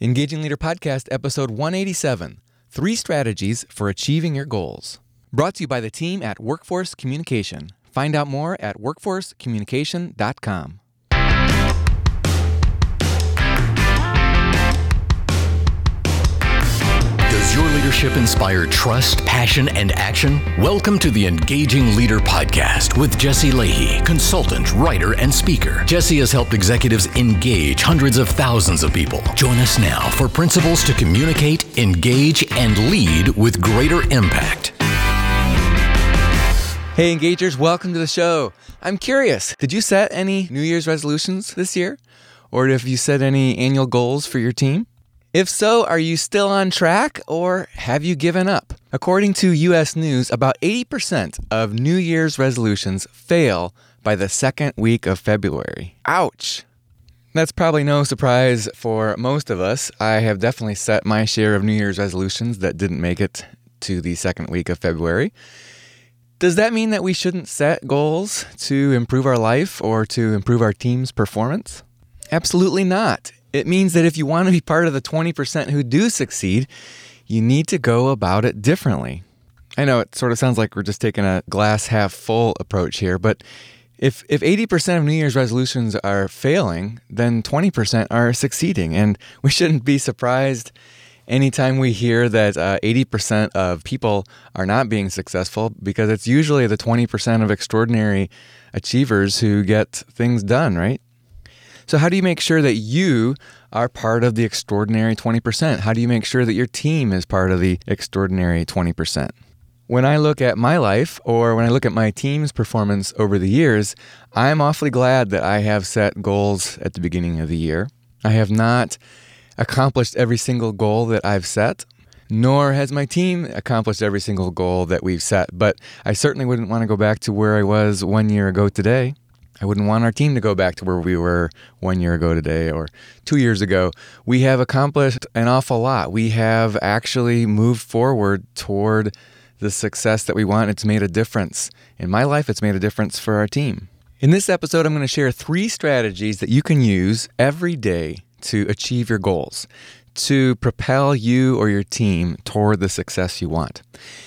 Engaging Leader Podcast, episode 187 Three Strategies for Achieving Your Goals. Brought to you by the team at Workforce Communication. Find out more at workforcecommunication.com. Your leadership inspire trust, passion, and action? Welcome to the Engaging Leader Podcast with Jesse Lahey, consultant, writer, and speaker. Jesse has helped executives engage hundreds of thousands of people. Join us now for principles to communicate, engage, and lead with greater impact. Hey, engagers, welcome to the show. I'm curious, did you set any New Year's resolutions this year? Or have you set any annual goals for your team? If so, are you still on track or have you given up? According to US News, about 80% of New Year's resolutions fail by the second week of February. Ouch! That's probably no surprise for most of us. I have definitely set my share of New Year's resolutions that didn't make it to the second week of February. Does that mean that we shouldn't set goals to improve our life or to improve our team's performance? Absolutely not. It means that if you want to be part of the 20% who do succeed, you need to go about it differently. I know it sort of sounds like we're just taking a glass half full approach here, but if, if 80% of New Year's resolutions are failing, then 20% are succeeding. And we shouldn't be surprised anytime we hear that uh, 80% of people are not being successful because it's usually the 20% of extraordinary achievers who get things done, right? So, how do you make sure that you are part of the extraordinary 20%? How do you make sure that your team is part of the extraordinary 20%? When I look at my life or when I look at my team's performance over the years, I'm awfully glad that I have set goals at the beginning of the year. I have not accomplished every single goal that I've set, nor has my team accomplished every single goal that we've set, but I certainly wouldn't want to go back to where I was one year ago today. I wouldn't want our team to go back to where we were one year ago today or two years ago. We have accomplished an awful lot. We have actually moved forward toward the success that we want. It's made a difference. In my life, it's made a difference for our team. In this episode, I'm going to share three strategies that you can use every day to achieve your goals, to propel you or your team toward the success you want.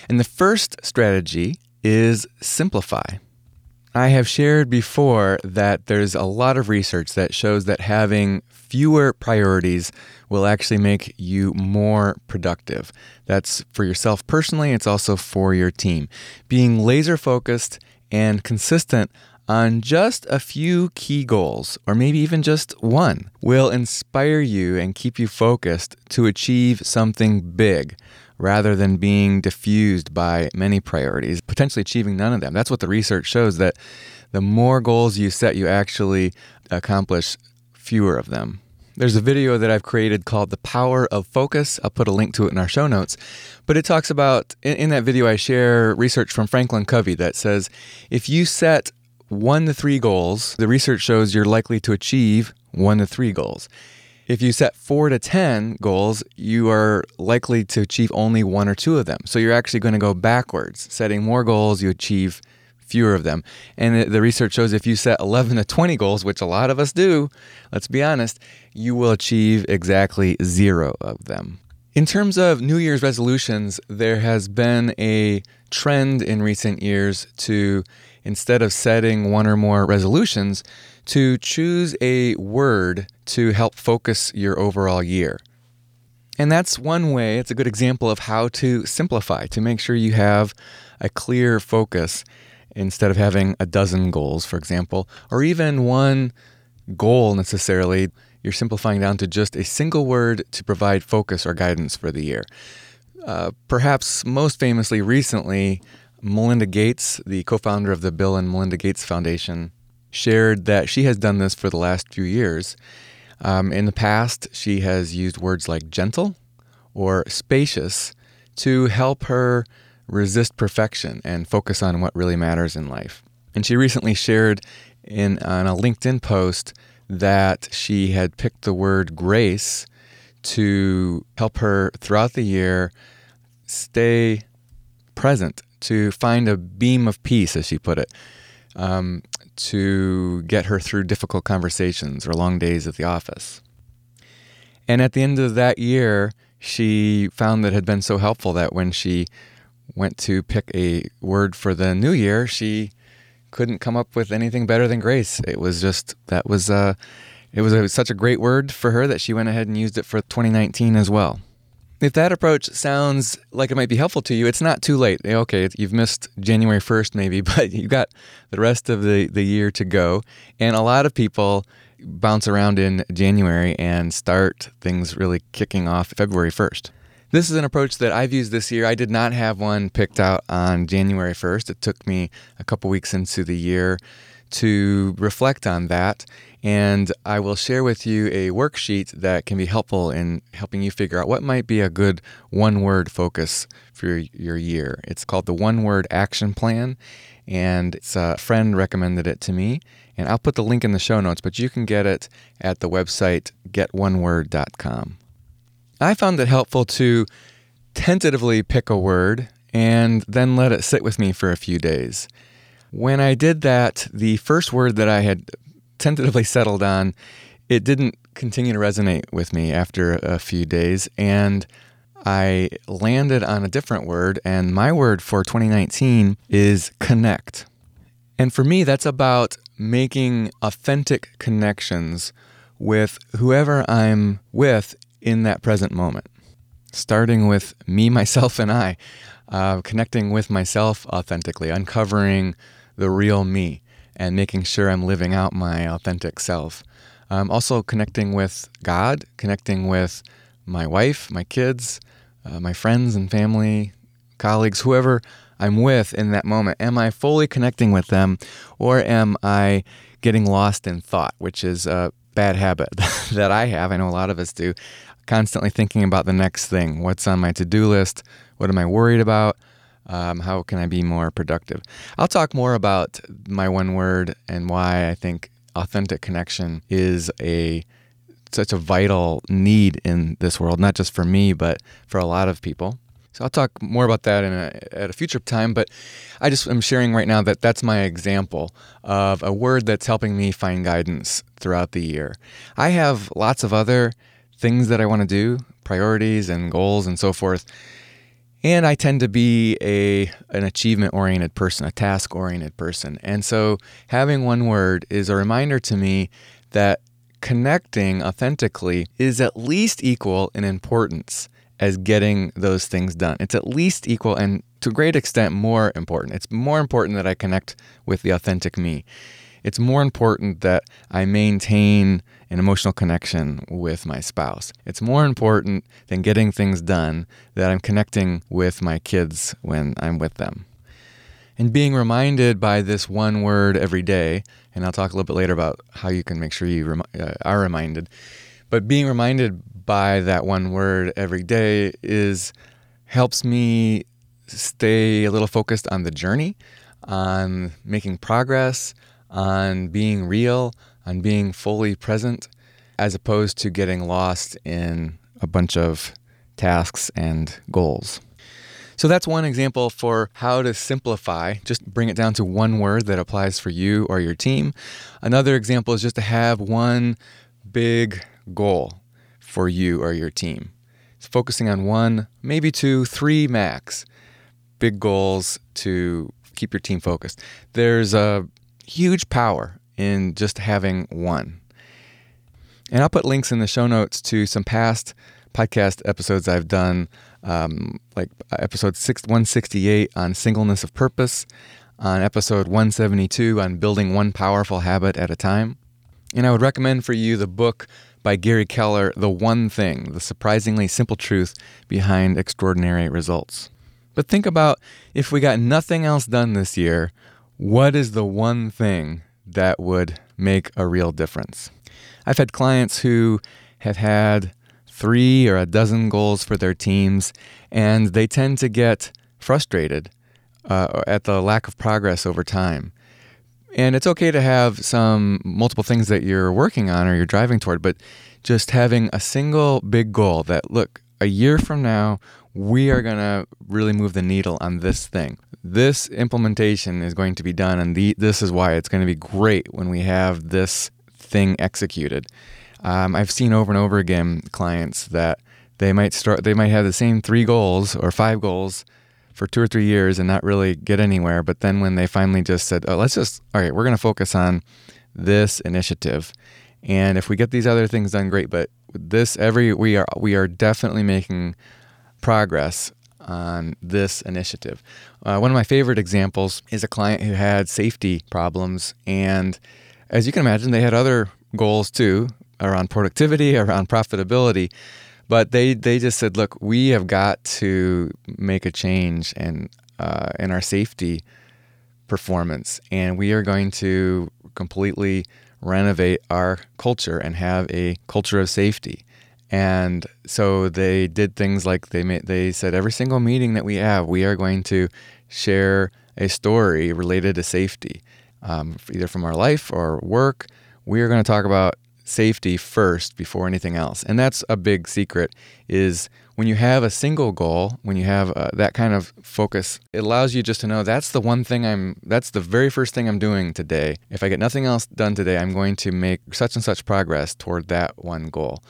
And the first strategy is simplify. I have shared before that there's a lot of research that shows that having fewer priorities will actually make you more productive. That's for yourself personally, it's also for your team. Being laser focused and consistent on just a few key goals, or maybe even just one, will inspire you and keep you focused to achieve something big rather than being diffused by many priorities, potentially achieving none of them. That's what the research shows that the more goals you set, you actually accomplish fewer of them. There's a video that I've created called The Power of Focus. I'll put a link to it in our show notes. But it talks about, in, that video, I share research from Franklin Covey that says if you set one to three goals, the research shows you're likely to achieve one to three goals. If you set four to 10 goals, you are likely to achieve only one or two of them. So you're actually going to go backwards. Setting more goals, you achieve fewer of them. And the research shows if you set 11 to 20 goals, which a lot of us do, let's be honest, you will achieve exactly zero of them. In terms of New Year's resolutions, there has been a trend in recent years to, instead of setting one or more resolutions, to choose a word to help focus your overall year. And that's one way, it's a good example of how to simplify, to make sure you have a clear focus instead of having a dozen goals, for example, or even one goal necessarily. You're simplifying down to just a single word to provide focus or guidance for the year. Uh, perhaps most famously recently, Melinda Gates, the co founder of the Bill and Melinda Gates Foundation, shared that she has done this for the last few years. Um, in the past, she has used words like gentle or spacious to help her resist perfection and focus on what really matters in life. And she recently shared in on a LinkedIn post that she had picked the word grace to help her throughout the year stay present, to find a beam of peace, as she put it. Um, to get her through difficult conversations or long days at the office. And at the end of that year, she found that it had been so helpful that when she went to pick a word for the new year, she couldn't come up with anything better than grace. It was just that was uh it was a, such a great word for her that she went ahead and used it for 2019 as well. If that approach sounds like it might be helpful to you, it's not too late. Eh, okay, you've missed January 1st maybe, but you've got the rest of the, the year to go. And a lot of people bounce around in January and start things really kicking off February 1st. This is an approach that I've used this year. I did not have one picked out on January 1st. It took me a couple weeks into the year to reflect on that. And I will share with you a worksheet that can be helpful in helping you figure out what might be a good one word focus for your year. It's called the One Word Action Plan. And it's a friend recommended it to me. And I'll put the link in the show notes, but you can get it at the website getoneword.com. I found it helpful to tentatively pick a word and then let it sit with me for a few days. When I did that, the first word that I had tentatively settled on, it didn't continue to resonate with me after a few days. And I landed on a different word. And my word for 2019 is connect. And for me, that's about making authentic connections with whoever I'm with in that present moment. Starting with me, myself, and I, uh, connecting with myself authentically, uncovering the real me and making sure I'm living out my authentic self. Um, also, connecting with God, connecting with my wife, my kids, uh, my friends and family, colleagues, whoever I'm with in that moment. Am I fully connecting with them or am I getting lost in thought, which is a bad habit that I have? I know a lot of us do. Constantly thinking about the next thing. What's on my to do list? What am I worried about? Um, how can I be more productive? I'll talk more about my one word and why I think authentic connection is a such a vital need in this world, not just for me, but for a lot of people. So I'll talk more about that a, at a future time. But I just am sharing right now that that's my example of a word that's helping me find guidance throughout the year. I have lots of other things that I want to do, priorities and goals and so forth. And I tend to be a an achievement oriented person, a task oriented person. And so having one word is a reminder to me that connecting authentically is at least equal in importance as getting those things done. It's at least equal and to a great extent more important. It's more important that I connect with the authentic me. It's more important that I maintain an emotional connection with my spouse. It's more important than getting things done that I'm connecting with my kids when I'm with them. And being reminded by this one word every day, and I'll talk a little bit later about how you can make sure you rem- uh, are reminded, but being reminded by that one word every day is helps me stay a little focused on the journey, on making progress, on being real, on being fully present, as opposed to getting lost in a bunch of tasks and goals. So that's one example for how to simplify, just bring it down to one word that applies for you or your team. Another example is just to have one big goal for you or your team. It's focusing on one, maybe two, three max big goals to keep your team focused. There's a huge power in just having one. And I'll put links in the show notes to some past podcast episodes I've done, um, like episode six, 168 on singleness of purpose, on episode 172 on building one powerful habit at a time. And I would recommend for you the book by Gary Keller, The One Thing The Surprisingly Simple Truth Behind Extraordinary Results. But think about if we got nothing else done this year, what is the one thing that would make a real difference? I've had clients who have had three or a dozen goals for their teams, and they tend to get frustrated uh, at the lack of progress over time. And it's okay to have some multiple things that you're working on or you're driving toward, but just having a single big goal that, look, a year from now, we are going to really move the needle on this thing. This implementation is going to be done, and the, this is why it's going to be great when we have this thing executed. Um, I've seen over and over again clients that they might start, they might have the same three goals or five goals for two or three years and not really get anywhere. But then when they finally just said, oh, let's just, all right, we're going to focus on this initiative. And if we get these other things done, great. But this, every, we are, we are definitely making progress on this initiative. Uh, one of my favorite examples is a client who had safety problems. And as you can imagine, they had other goals too around productivity, around profitability. But they, they just said, look, we have got to make a change and uh, in our safety performance, and we are going to completely renovate our culture and have a culture of safety. And so they did things like they made, they said every single meeting that we have, we are going to share a story related to safety, um, either from our life or work. We are going to talk about safety first before anything else. And that's a big secret is when you have a single goal, when you have uh, that kind of focus, it allows you just to know that's the one thing I'm that's the very first thing I'm doing today. If I get nothing else done today, I'm going to make such and such progress toward that one goal.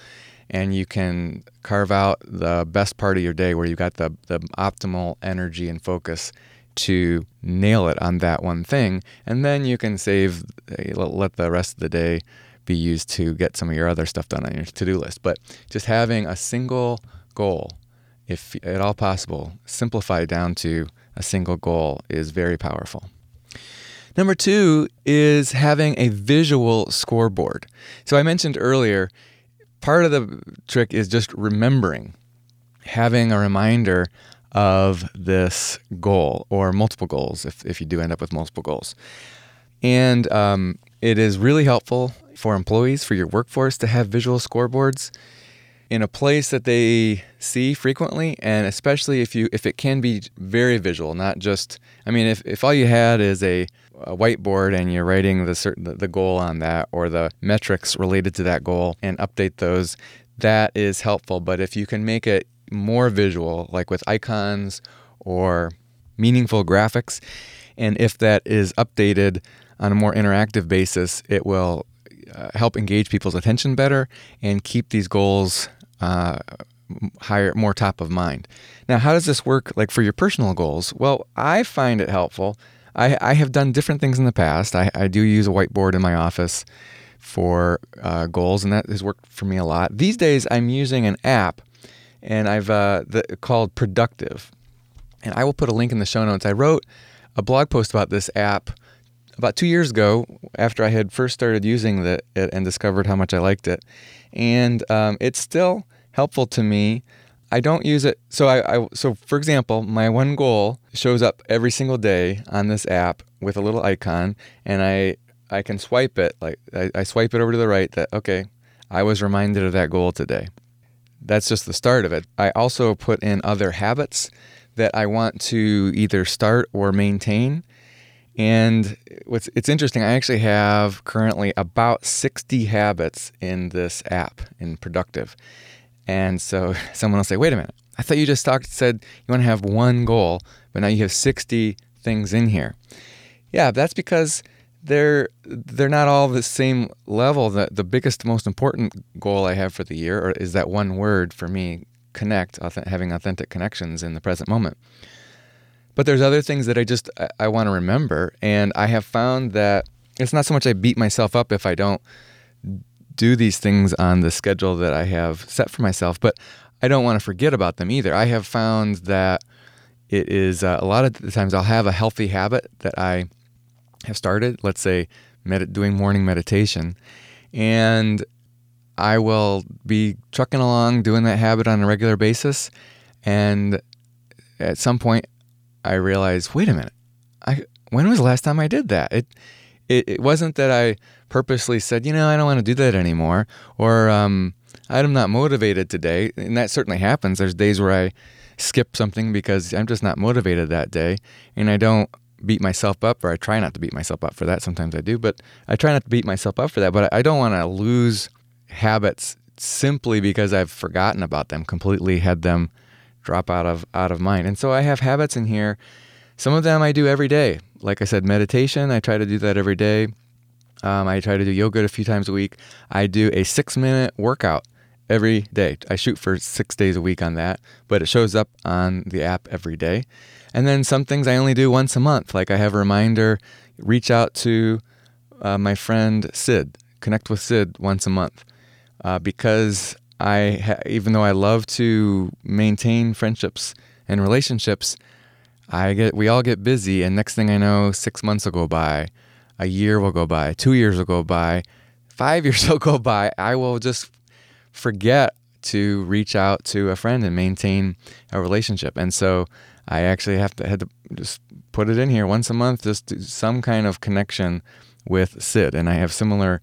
And you can carve out the best part of your day where you got the the optimal energy and focus to nail it on that one thing and then you can save eh, let the rest of the day be used to get some of your other stuff done on your to do list. But just having a single goal, if at all possible, simplified down to a single goal is very powerful. Number two is having a visual scoreboard. So I mentioned earlier, part of the trick is just remembering, having a reminder of this goal or multiple goals if, if you do end up with multiple goals. And um, it is really helpful for employees, for your workforce to have visual scoreboards in a place that they see frequently and especially if you if it can be very visual not just i mean if, if all you had is a, a whiteboard and you're writing the certain the, goal on that or the metrics related to that goal and update those that is helpful but if you can make it more visual like with icons or meaningful graphics and if that is updated on a more interactive basis it will uh, help engage people's attention better and keep these goals uh, higher, more top of mind. Now, how does this work like for your personal goals? Well, I find it helpful. I, I have done different things in the past. I, I do use a whiteboard in my office for uh, goals, and that has worked for me a lot. These days, I'm using an app, and I've uh, the, called Productive, and I will put a link in the show notes. I wrote a blog post about this app about two years ago, after I had first started using it and discovered how much I liked it, and um, it's still helpful to me. I don't use it. So I, I, so for example, my one goal shows up every single day on this app with a little icon, and I I can swipe it like I, I swipe it over to the right. That okay, I was reminded of that goal today. That's just the start of it. I also put in other habits that I want to either start or maintain. And what's it's interesting, I actually have currently about 60 habits in this app in Productive. And so someone will say, wait a minute, I thought you just talked said you want to have one goal, but now you have 60 things in here. Yeah, that's because they're they're not all the same level. The the biggest, most important goal I have for the year or is that one word for me: connect, having authentic connections in the present moment. But there's other things that I just I, I want to remember, and I have found that it's not so much I beat myself up if I don't do these things on the schedule that I have set for myself, but I don't want to forget about them either. I have found that it is uh, a lot of the times I'll have a healthy habit that I have started, let's say med- doing morning meditation, and I will be trucking along doing that habit on a regular basis. And at some point, I realize, wait a minute, I when was the last time I did that? It it, it wasn't that I purposely said, you know, I don't want to do that anymore, or um, I'm not motivated today, and that certainly happens. There's days where I skip something because I'm just not motivated that day, and I don't beat myself up, or I try not to beat myself up for that. Sometimes I do, but I try not to beat myself up for that. But I don't want to lose habits simply because I've forgotten about them, completely had them drop out of out of mind. And so I have habits in here. Some of them I do every day. Like I said, meditation, I try to do that every day. Um, I try to do yoga a few times a week. I do a six minute workout every day. I shoot for six days a week on that, but it shows up on the app every day. And then some things I only do once a month. Like I have a reminder reach out to uh, my friend Sid, connect with Sid once a month. Uh, because I, ha- even though I love to maintain friendships and relationships, I get we all get busy, and next thing I know, six months will go by, a year will go by, two years will go by, five years will go by. I will just forget to reach out to a friend and maintain a relationship, and so I actually have to had to just put it in here once a month, just some kind of connection with Sid, and I have similar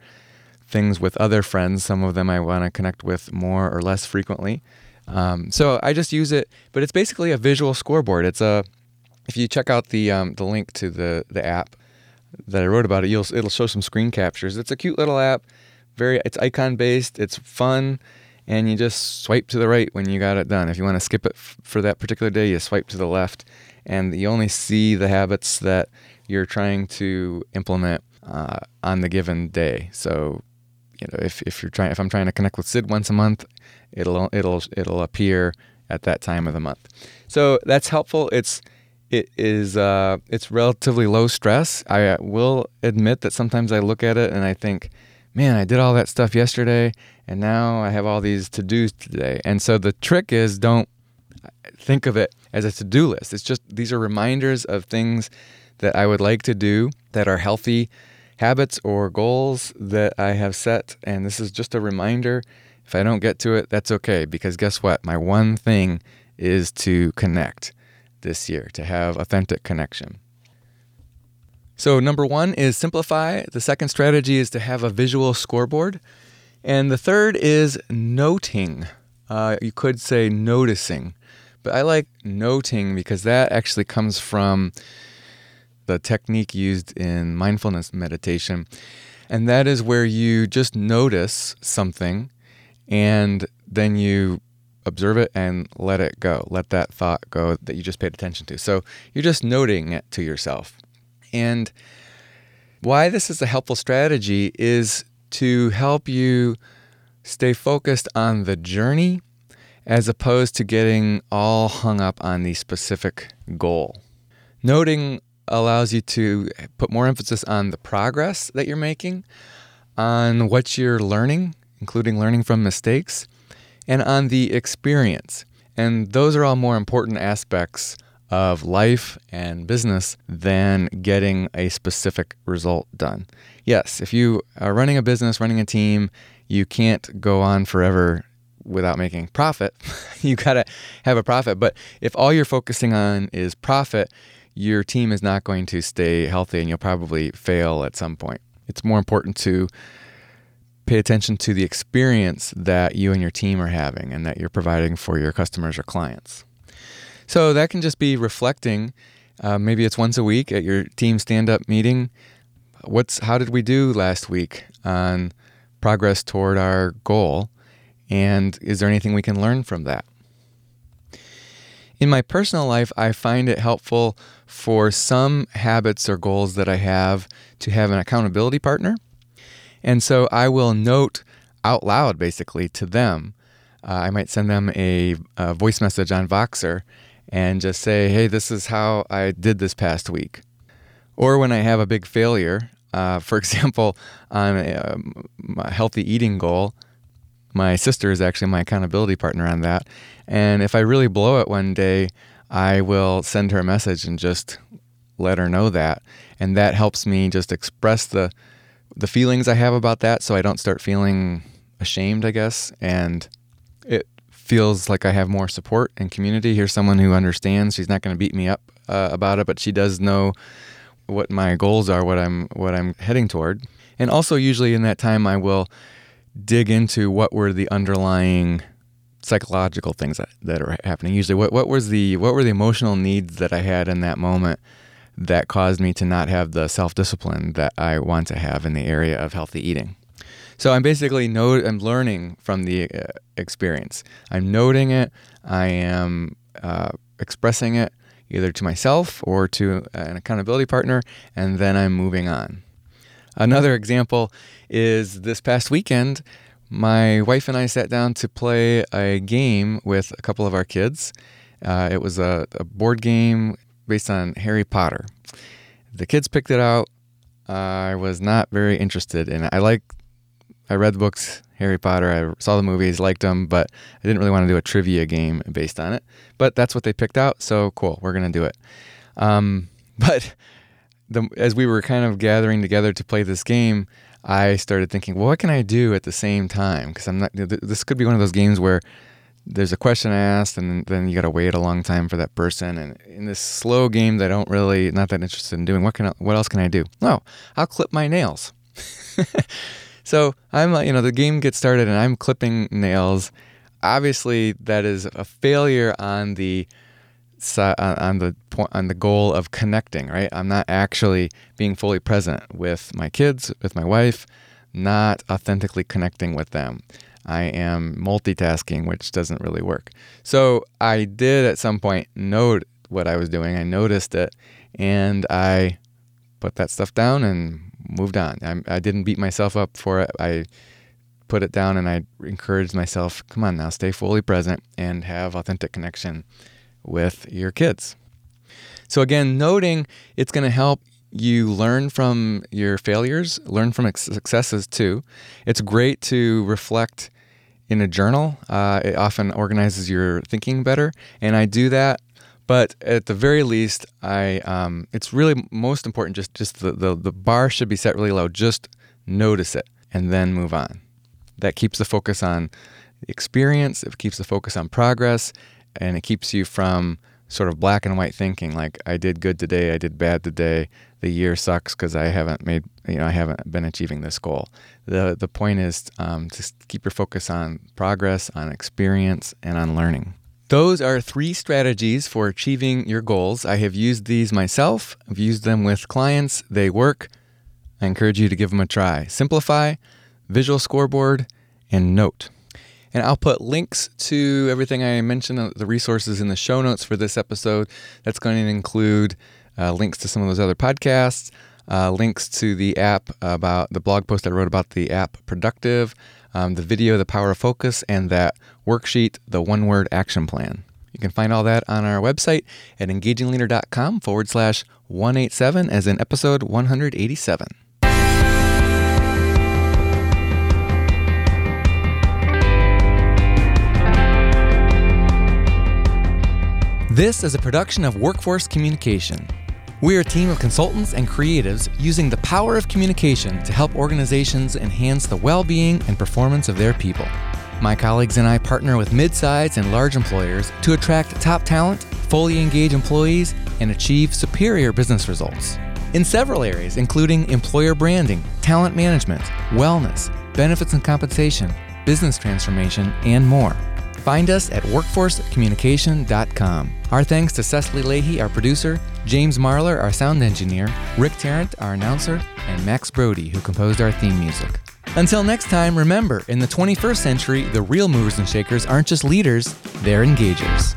things with other friends. Some of them I want to connect with more or less frequently. Um, so I just use it, but it's basically a visual scoreboard. It's a if you check out the um, the link to the the app that I wrote about it, you'll it'll show some screen captures. It's a cute little app. Very it's icon based. It's fun, and you just swipe to the right when you got it done. If you want to skip it f- for that particular day, you swipe to the left, and you only see the habits that you're trying to implement uh, on the given day. So you know if, if you're trying if I'm trying to connect with Sid once a month, it'll it'll it'll appear at that time of the month. So that's helpful. It's it is uh, it's relatively low stress. I uh, will admit that sometimes I look at it and I think, man, I did all that stuff yesterday, and now I have all these to dos today. And so the trick is don't think of it as a to do list. It's just these are reminders of things that I would like to do that are healthy habits or goals that I have set. And this is just a reminder. If I don't get to it, that's okay because guess what? My one thing is to connect this year to have authentic connection. So, number one is simplify. The second strategy is to have a visual scoreboard. And the third is noting. Uh, you could say noticing, but I like noting because that actually comes from the technique used in mindfulness meditation. And that is where you just notice something and then you observe it and let it go. Let that thought go that you just paid attention to. So you're just noting it to yourself. And why this is a helpful strategy is to help you stay focused on the journey as opposed to getting all hung up on the specific goal. Noting allows you to put more emphasis on the progress that you're making, on what you're learning, including learning from mistakes, and on the experience. And those are all more important aspects of life and business than getting a specific result done. Yes, if you are running a business, running a team, you can't go on forever without making profit. you got to have a profit. But if all you're focusing on is profit, your team is not going to stay healthy and you'll probably fail at some point. It's more important to pay attention to the experience that you and your team are having and that you're providing for your customers or clients. So that can just be reflecting. Uh, maybe it's once a week at your team stand-up meeting. What's how did we do last week on progress toward our goal, and is there anything we can learn from that? In my personal life, I find it helpful for some habits or goals that I have to have an accountability partner and so I will note out loud, basically, to them. Uh, I might send them a, a, voice message on Voxer and just say, hey, this is how I did this past week. Or when I have a big failure, uh, for example, on a, um, a healthy eating goal, my sister is actually my accountability partner on that. And if I really blow it one day, I will send her a message and just let her know that. And that helps me just express the the feelings I have about that so I don't start feeling ashamed, I guess. And it feels like I have more support and community. Here's someone who understands. She's not going to beat me up uh, about it, but she does know what my goals are, what I'm what I'm heading toward. And also usually in that time I will dig into what were the underlying psychological things that, that are happening. Usually what what was the what were the emotional needs that I had in that moment that caused me to not have the self discipline that I want to have in the area of healthy eating. So I'm basically know I'm learning from the uh, experience. I'm noting it. I am uh, expressing it either to myself or to an accountability partner, and then I'm moving on. Another example is this past weekend, my wife and I sat down to play a game with a couple of our kids. Uh, it was a, a, board game based on Harry Potter. The kids picked it out. I was not very interested in it. I like, I read the books, Harry Potter. I saw the movies, liked them, but I didn't really want to do a trivia game based on it. But that's what they picked out, so cool. We're gonna do it. Um, but the, as we were kind of gathering together to play this game, I started thinking, well, what can I do at the same time? Because I'm not. This could be one of those games where there's a question asked, and then you got to wait a long time for that person. And in this slow game that I don't really not that interested in doing, what can I, what else can I do? Oh, I'll clip my nails. so I'm you know the game gets started, and I'm clipping nails. Obviously, that is a failure on the uh, on the point on the goal of connecting right i'm not actually being fully present with my kids with my wife not authentically connecting with them i am multitasking which doesn't really work so i did at some point note what i was doing i noticed it and i put that stuff down and moved on I, I didn't beat myself up for it i put it down and i encouraged myself come on now stay fully present and have authentic connection with your kids. So, again, noting it's going to help you learn from your failures, learn from successes too. It's great to reflect in a journal. Uh, it often organizes your thinking better, and I do that. But at the very least, I um, it's really most important. Just just the, the the bar should be set really low. Just notice it and then move on. That keeps the focus on experience. It keeps the focus on progress, and it keeps you from sort of black and white thinking like I did good today, I did bad today. The year sucks because I haven't made you know I haven't been achieving this goal. The the point is um, to keep your focus on progress, on experience, and on learning. Those are three strategies for achieving your goals. I have used these myself. I've used them with clients. They work. I encourage you to give them a try. Simplify, visual scoreboard, and note. And I'll put links to everything I mentioned, uh, the resources in the show notes for this episode. That's going to include uh, links to some of those other podcasts, uh, links to the app about the blog post I wrote about the app Productive, um, the video, The Power of Focus, and that worksheet, the one word action plan. You can find all that on our website at engagingleader.com forward slash 187 as in episode 187. This is a production of Workforce Communication. We are a team of consultants and creatives using the power of communication to help organizations enhance the well being and performance of their people. My colleagues and I partner with mid-sized and large employers to attract top talent, fully engage employees, and achieve superior business results. In several areas, including employer branding, talent management, wellness, benefits and compensation, business transformation, and more. Find us at workforcecommunication.com. Our thanks to Cecily Lahey, our producer, James Marlar, our sound engineer, Rick Tarrant, our announcer, and Max Brody, who composed our theme music. Until next time, remember, in the 21st century, the real movers and shakers aren't just leaders, they're engagers.